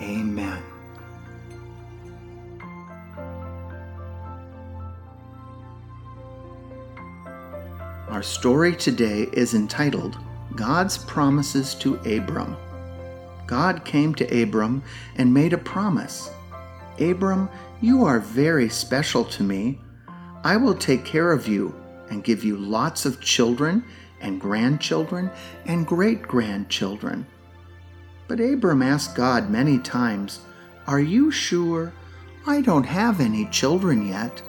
Amen. Our story today is entitled God's Promises to Abram. God came to Abram and made a promise. Abram, you are very special to me. I will take care of you and give you lots of children and grandchildren and great grandchildren. But Abram asked God many times, Are you sure? I don't have any children yet.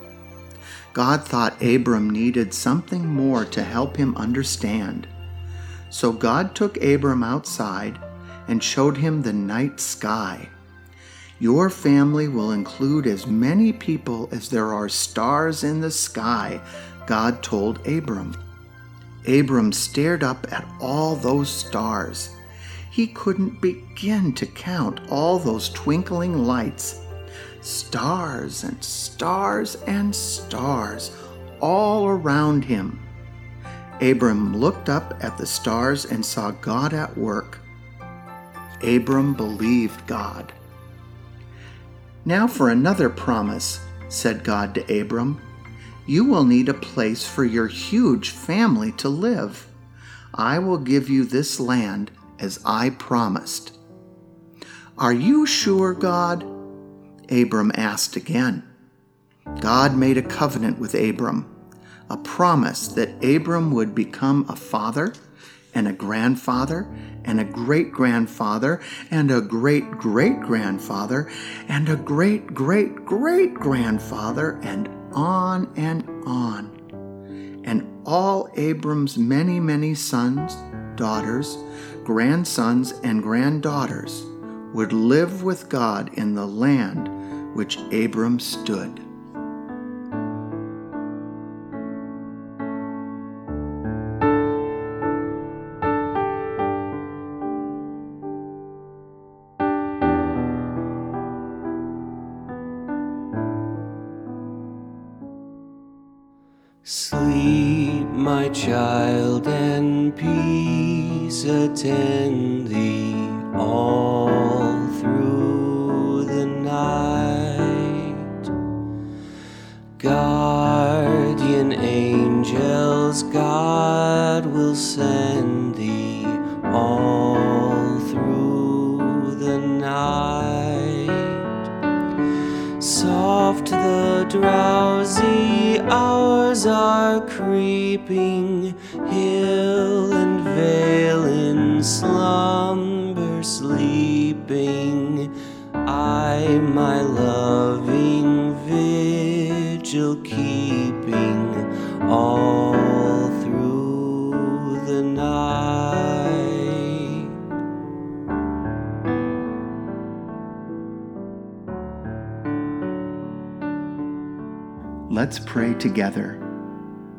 God thought Abram needed something more to help him understand. So God took Abram outside and showed him the night sky. Your family will include as many people as there are stars in the sky, God told Abram. Abram stared up at all those stars. He couldn't begin to count all those twinkling lights. Stars and stars and stars all around him. Abram looked up at the stars and saw God at work. Abram believed God. Now for another promise, said God to Abram. You will need a place for your huge family to live. I will give you this land as I promised. Are you sure, God? Abram asked again. God made a covenant with Abram, a promise that Abram would become a father and a grandfather and a great grandfather and a great great grandfather and a great great great grandfather and on and on. And all Abram's many, many sons, daughters, grandsons, and granddaughters would live with God in the land which Abram stood. Sleep, my child, and peace attend thee all through the night. Guardian angels, God will send hours are creeping, hill and vale in slumber sleeping. I, my loving vigil keeping all through the night. Let's pray together.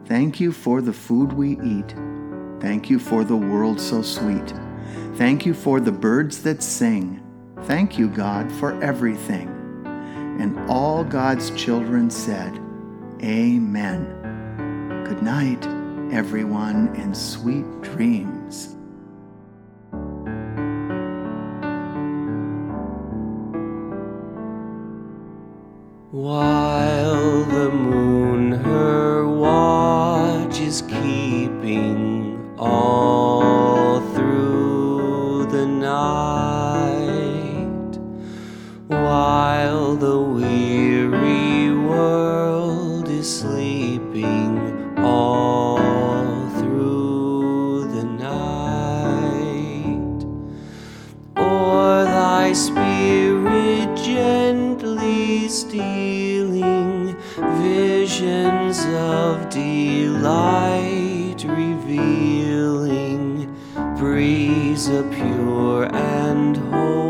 Thank you for the food we eat. Thank you for the world so sweet. Thank you for the birds that sing. Thank you, God, for everything. And all God's children said, Amen. Good night, everyone, and sweet dreams. Visions of delight revealing breeze a pure and holy